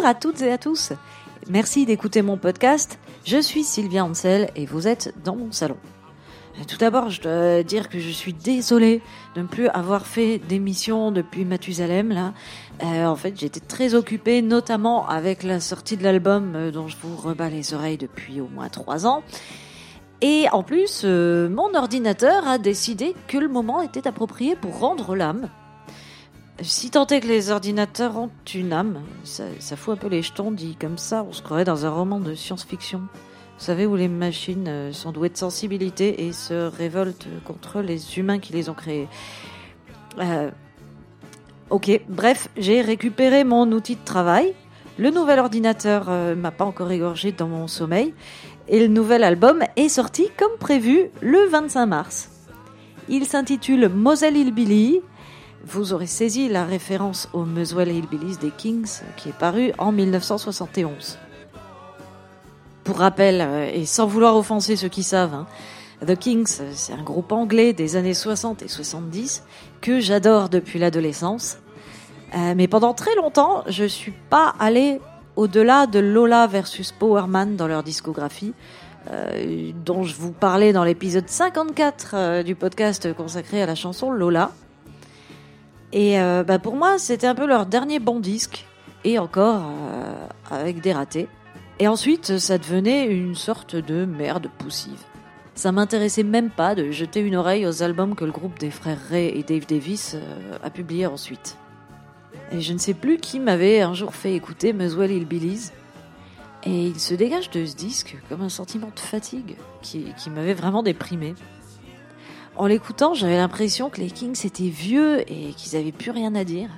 Bonjour à toutes et à tous. Merci d'écouter mon podcast. Je suis Sylvia Ansel et vous êtes dans mon salon. Tout d'abord, je dois dire que je suis désolée de ne plus avoir fait d'émission depuis Mathusalem. Là, euh, en fait, j'étais très occupée, notamment avec la sortie de l'album euh, dont je vous rebats les oreilles depuis au moins trois ans. Et en plus, euh, mon ordinateur a décidé que le moment était approprié pour rendre l'âme. Si tant est que les ordinateurs ont une âme, ça, ça fout un peu les jetons dit comme ça, on se croirait dans un roman de science-fiction. Vous savez où les machines euh, sont douées de sensibilité et se révoltent contre les humains qui les ont créées. Euh, ok, bref, j'ai récupéré mon outil de travail. Le nouvel ordinateur euh, m'a pas encore égorgé dans mon sommeil. Et le nouvel album est sorti comme prévu le 25 mars. Il s'intitule Moselle Hillbilly vous aurez saisi la référence au Muswell Hillbillies des Kings qui est paru en 1971. Pour rappel, euh, et sans vouloir offenser ceux qui savent, hein, The Kings, c'est un groupe anglais des années 60 et 70 que j'adore depuis l'adolescence. Euh, mais pendant très longtemps, je suis pas allée au-delà de Lola versus Powerman dans leur discographie, euh, dont je vous parlais dans l'épisode 54 du podcast consacré à la chanson Lola. Et euh, bah pour moi, c'était un peu leur dernier bon disque, et encore euh, avec des ratés. Et ensuite, ça devenait une sorte de merde poussive. Ça m'intéressait même pas de jeter une oreille aux albums que le groupe des frères Ray et Dave Davis euh, a publié ensuite. Et je ne sais plus qui m'avait un jour fait écouter Muswell Hillbillies. Et il se dégage de ce disque comme un sentiment de fatigue qui, qui m'avait vraiment déprimé. En l'écoutant, j'avais l'impression que les Kings étaient vieux et qu'ils avaient plus rien à dire.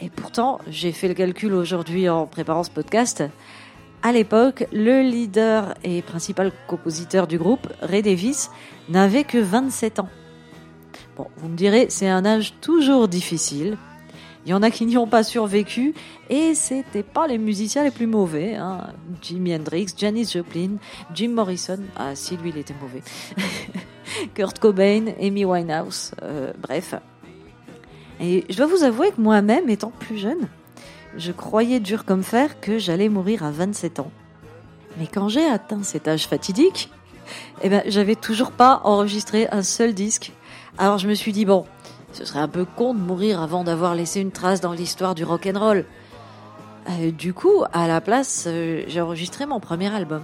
Et pourtant, j'ai fait le calcul aujourd'hui en préparant ce podcast. À l'époque, le leader et principal compositeur du groupe, Ray Davis, n'avait que 27 ans. Bon, vous me direz, c'est un âge toujours difficile. Il y en a qui n'y ont pas survécu et c'était pas les musiciens les plus mauvais. Hein. Jimi Hendrix, Janis Joplin, Jim Morrison. Ah si, lui, il était mauvais. Kurt Cobain, Amy Winehouse, euh, bref. Et je dois vous avouer que moi-même, étant plus jeune, je croyais dur comme fer que j'allais mourir à 27 ans. Mais quand j'ai atteint cet âge fatidique, eh ben, j'avais toujours pas enregistré un seul disque. Alors je me suis dit, bon, ce serait un peu con de mourir avant d'avoir laissé une trace dans l'histoire du rock and roll. Euh, du coup, à la place, euh, j'ai enregistré mon premier album.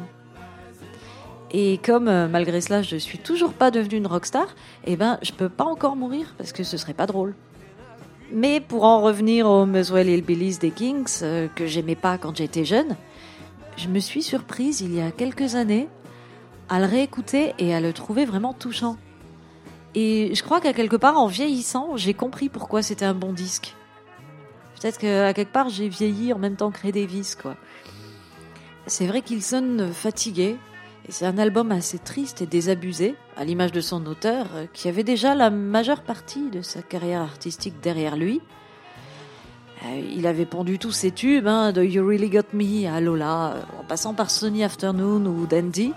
Et comme euh, malgré cela, je suis toujours pas devenue une rockstar, eh ben, je peux pas encore mourir parce que ce serait pas drôle. Mais pour en revenir au Muswell Hillbillies des Kings, euh, que j'aimais pas quand j'étais jeune, je me suis surprise il y a quelques années à le réécouter et à le trouver vraiment touchant. Et je crois qu'à quelque part, en vieillissant, j'ai compris pourquoi c'était un bon disque. Peut-être qu'à quelque part, j'ai vieilli en même temps que Ray Davis, quoi. C'est vrai qu'il sonne fatigué, c'est un album assez triste et désabusé, à l'image de son auteur, euh, qui avait déjà la majeure partie de sa carrière artistique derrière lui. Euh, il avait pondu tous ses tubes, hein, de You Really Got Me à Lola, euh, en passant par Sunny Afternoon ou Dandy.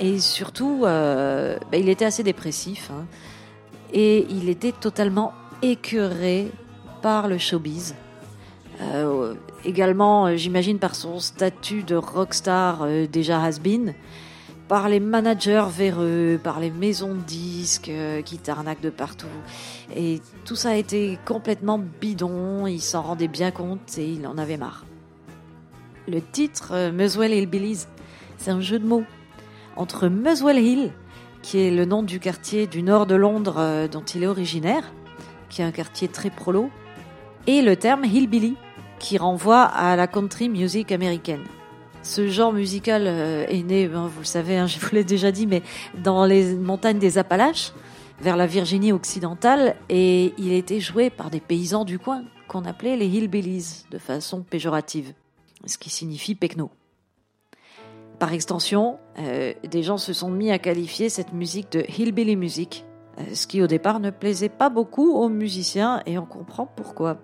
Et surtout, bah, il était assez dépressif. Hein, et il était totalement écœuré par le showbiz. Également, euh, j'imagine par son statut de rockstar euh, déjà has-been, par les managers véreux, par les maisons de disques qui t'arnaquent de partout. Et tout ça a été complètement bidon, il s'en rendait bien compte et il en avait marre. Le titre Muswell Hillbillies, c'est un jeu de mots entre Muswell Hill, qui est le nom du quartier du nord de Londres dont il est originaire, qui est un quartier très prolo, et le terme hillbilly, qui renvoie à la country music américaine. Ce genre musical euh, est né, ben, vous le savez, hein, je vous l'ai déjà dit, mais dans les montagnes des Appalaches, vers la Virginie occidentale, et il était joué par des paysans du coin, qu'on appelait les hillbillies, de façon péjorative, ce qui signifie pecno. Par extension, euh, des gens se sont mis à qualifier cette musique de hillbilly music, euh, ce qui au départ ne plaisait pas beaucoup aux musiciens, et on comprend pourquoi.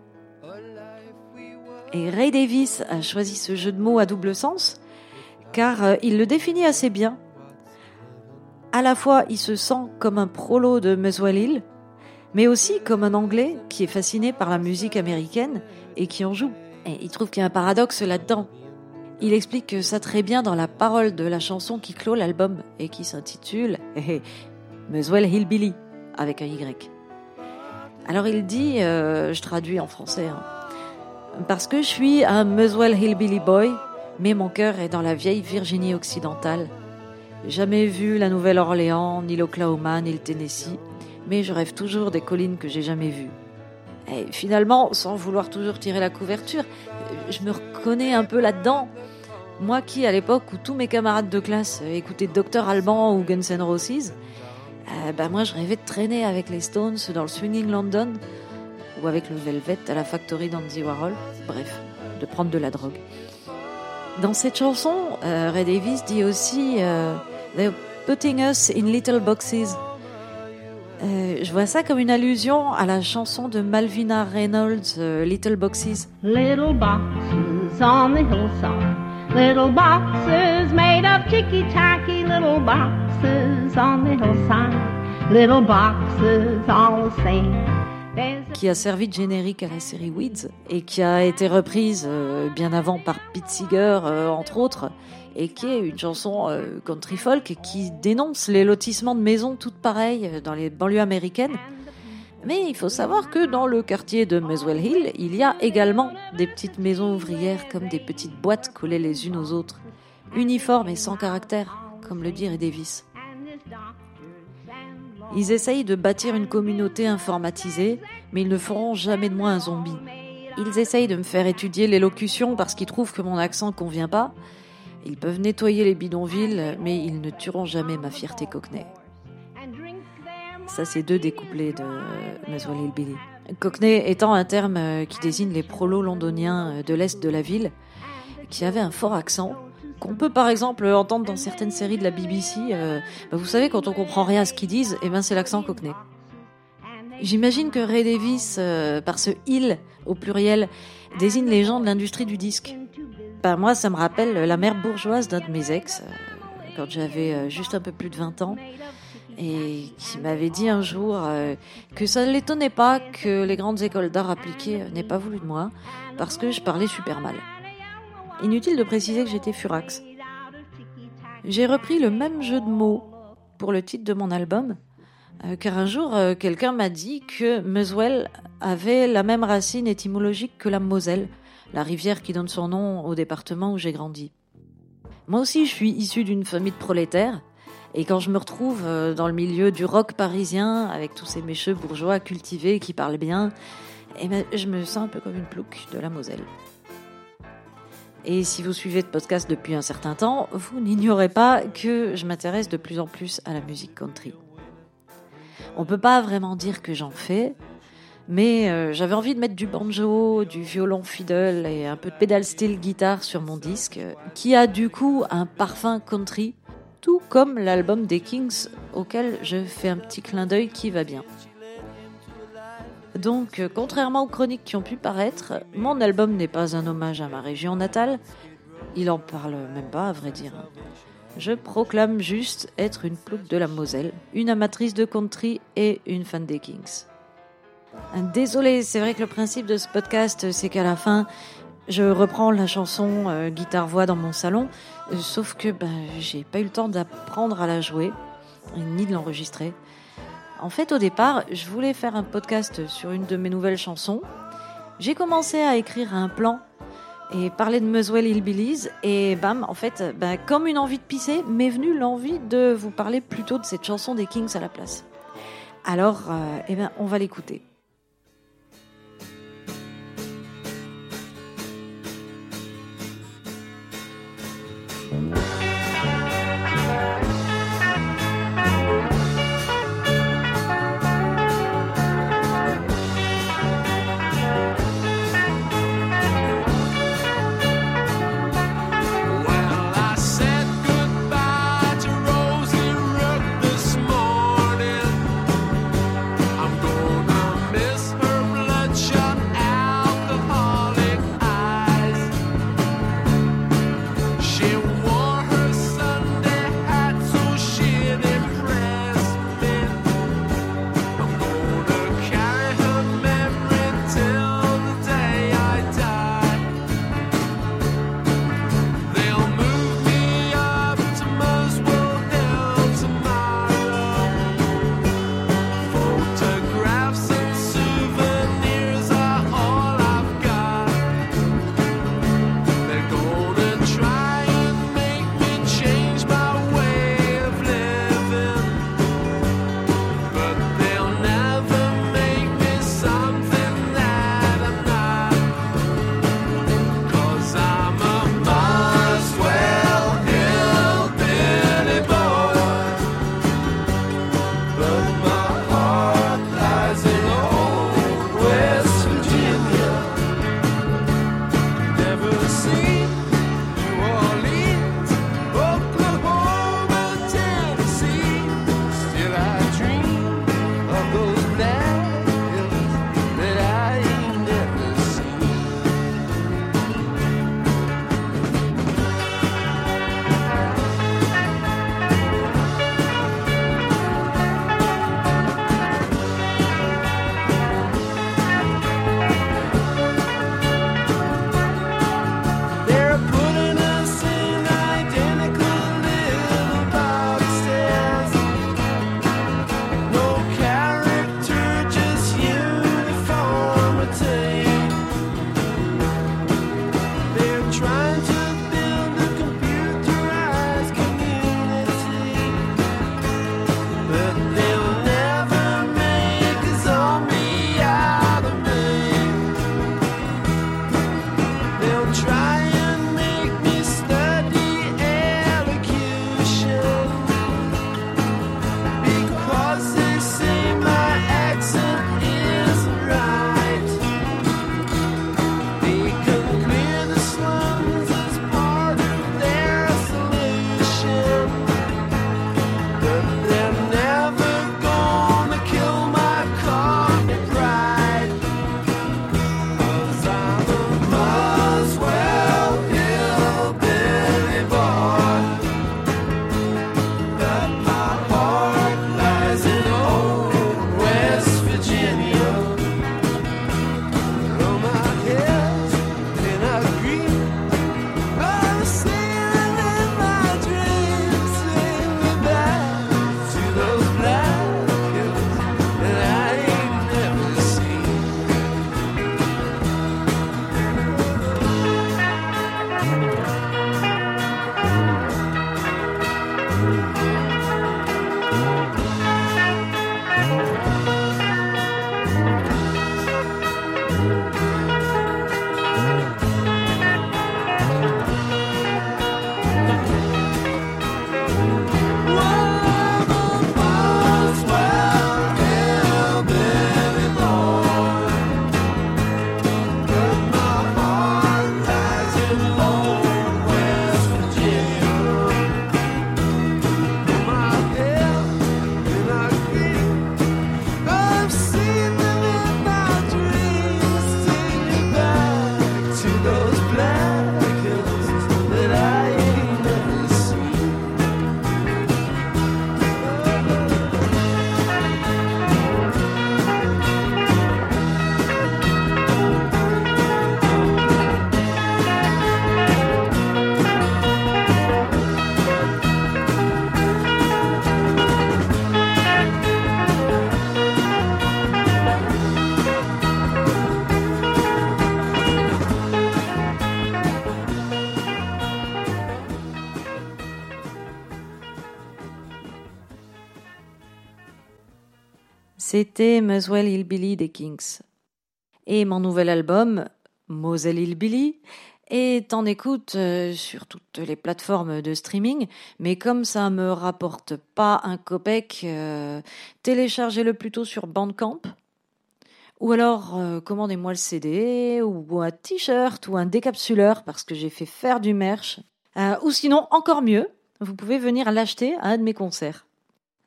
Et Ray Davis a choisi ce jeu de mots à double sens car euh, il le définit assez bien. À la fois, il se sent comme un prolo de Muswell Hill, mais aussi comme un Anglais qui est fasciné par la musique américaine et qui en joue. Et il trouve qu'il y a un paradoxe là-dedans. Il explique ça très bien dans la parole de la chanson qui clôt l'album et qui s'intitule Muswell Hillbilly avec un Y. Alors il dit, euh, je traduis en français, hein, parce que je suis un Muswell Hillbilly Boy, mais mon cœur est dans la vieille Virginie occidentale. Jamais vu la Nouvelle-Orléans, ni l'Oklahoma, ni le Tennessee, mais je rêve toujours des collines que j'ai jamais vues. Et finalement, sans vouloir toujours tirer la couverture, je me reconnais un peu là-dedans. Moi qui, à l'époque où tous mes camarades de classe écoutaient Docteur Alban ou Guns N' Roses, euh, bah moi je rêvais de traîner avec les Stones dans le Swinging London ou avec le Velvet à la Factory d'Andy Warhol. Bref, de prendre de la drogue. Dans cette chanson, euh, Ray Davis dit aussi euh, They're putting us in little boxes. Euh, je vois ça comme une allusion à la chanson de Malvina Reynolds, euh, Little Boxes. Little boxes on the hillside. Little boxes made of ticky tacky. Little boxes on the hillside. Little boxes all the same. Qui a servi de générique à la série Weeds et qui a été reprise euh, bien avant par Pete Seeger, euh, entre autres, et qui est une chanson euh, country folk qui dénonce les lotissements de maisons toutes pareilles dans les banlieues américaines. Mais il faut savoir que dans le quartier de Muswell Hill, il y a également des petites maisons ouvrières comme des petites boîtes collées les unes aux autres, uniformes et sans caractère, comme le dit Davis. Ils essayent de bâtir une communauté informatisée, mais ils ne feront jamais de moi un zombie. Ils essayent de me faire étudier l'élocution parce qu'ils trouvent que mon accent convient pas. Ils peuvent nettoyer les bidonvilles, mais ils ne tueront jamais ma fierté cockney. Ça, c'est deux des couplets de Muswell Hillbilly. Cockney étant un terme qui désigne les prolos londoniens de l'est de la ville, qui avaient un fort accent, qu'on peut par exemple entendre dans certaines séries de la BBC. euh, bah, vous savez, quand on comprend rien à ce qu'ils disent, eh ben c'est l'accent Cockney. J'imagine que Ray Davis, euh, par ce il au pluriel, désigne les gens de l'industrie du disque. Bah, moi, ça me rappelle la mère bourgeoise d'un de mes ex, euh, quand j'avais juste un peu plus de 20 ans, et qui m'avait dit un jour que ça ne l'étonnait pas que les grandes écoles d'art appliquées n'aient pas voulu de moi, parce que je parlais super mal. Inutile de préciser que j'étais furax. J'ai repris le même jeu de mots pour le titre de mon album, euh, car un jour, euh, quelqu'un m'a dit que Muswell avait la même racine étymologique que la Moselle, la rivière qui donne son nom au département où j'ai grandi. Moi aussi, je suis issu d'une famille de prolétaires, et quand je me retrouve euh, dans le milieu du rock parisien, avec tous ces mécheux bourgeois cultivés qui parlent bien, eh ben, je me sens un peu comme une plouque de la Moselle. Et si vous suivez ce podcast depuis un certain temps, vous n'ignorez pas que je m'intéresse de plus en plus à la musique country. On peut pas vraiment dire que j'en fais, mais euh, j'avais envie de mettre du banjo, du violon fiddle et un peu de pedal steel guitare sur mon disque, qui a du coup un parfum country, tout comme l'album des Kings auquel je fais un petit clin d'œil qui va bien. Donc, euh, contrairement aux chroniques qui ont pu paraître, mon album n'est pas un hommage à ma région natale. Il en parle même pas, à vrai dire. Je proclame juste être une plouque de la Moselle, une amatrice de country et une fan des Kings. Désolé, c'est vrai que le principe de ce podcast, c'est qu'à la fin, je reprends la chanson euh, guitare-voix dans mon salon, euh, sauf que ben, j'ai pas eu le temps d'apprendre à la jouer, ni de l'enregistrer. En fait, au départ, je voulais faire un podcast sur une de mes nouvelles chansons. J'ai commencé à écrire un plan et parler de Muswell Hillbillies et bam, en fait, ben, comme une envie de pisser, m'est venue l'envie de vous parler plutôt de cette chanson des Kings à la place. Alors, euh, eh ben, on va l'écouter. C'était Muswell Hillbilly des Kings. Et mon nouvel album, Moselle Hillbilly, est en écoute euh, sur toutes les plateformes de streaming, mais comme ça me rapporte pas un copec, euh, téléchargez-le plutôt sur Bandcamp. Ou alors, euh, commandez-moi le CD, ou un t-shirt, ou un décapsuleur, parce que j'ai fait faire du merch. Ou sinon, encore mieux, vous pouvez venir l'acheter à un de mes concerts.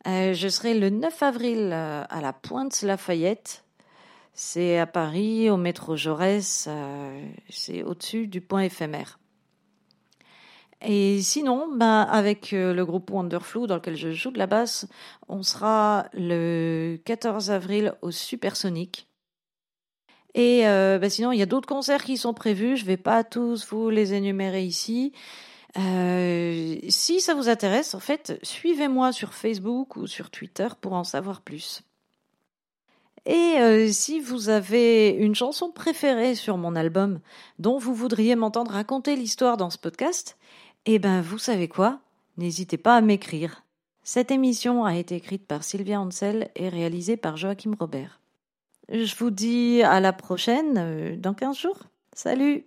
Euh, je serai le 9 avril euh, à la Pointe Lafayette. C'est à Paris, au métro Jaurès. euh, c'est au-dessus du point éphémère. Et sinon, bah, avec le groupe Wonderflu dans lequel je joue de la basse, on sera le 14 avril au Supersonic. Et bah, sinon, il y a d'autres concerts qui sont prévus. Je vais pas tous vous les énumérer ici. Euh, si ça vous intéresse, en fait, suivez-moi sur Facebook ou sur Twitter pour en savoir plus. Et euh, si vous avez une chanson préférée sur mon album dont vous voudriez m'entendre raconter l'histoire dans ce podcast, eh ben vous savez quoi? N'hésitez pas à m'écrire. Cette émission a été écrite par Sylvia Ansel et réalisée par Joachim Robert. Je vous dis à la prochaine, euh, dans 15 jours. Salut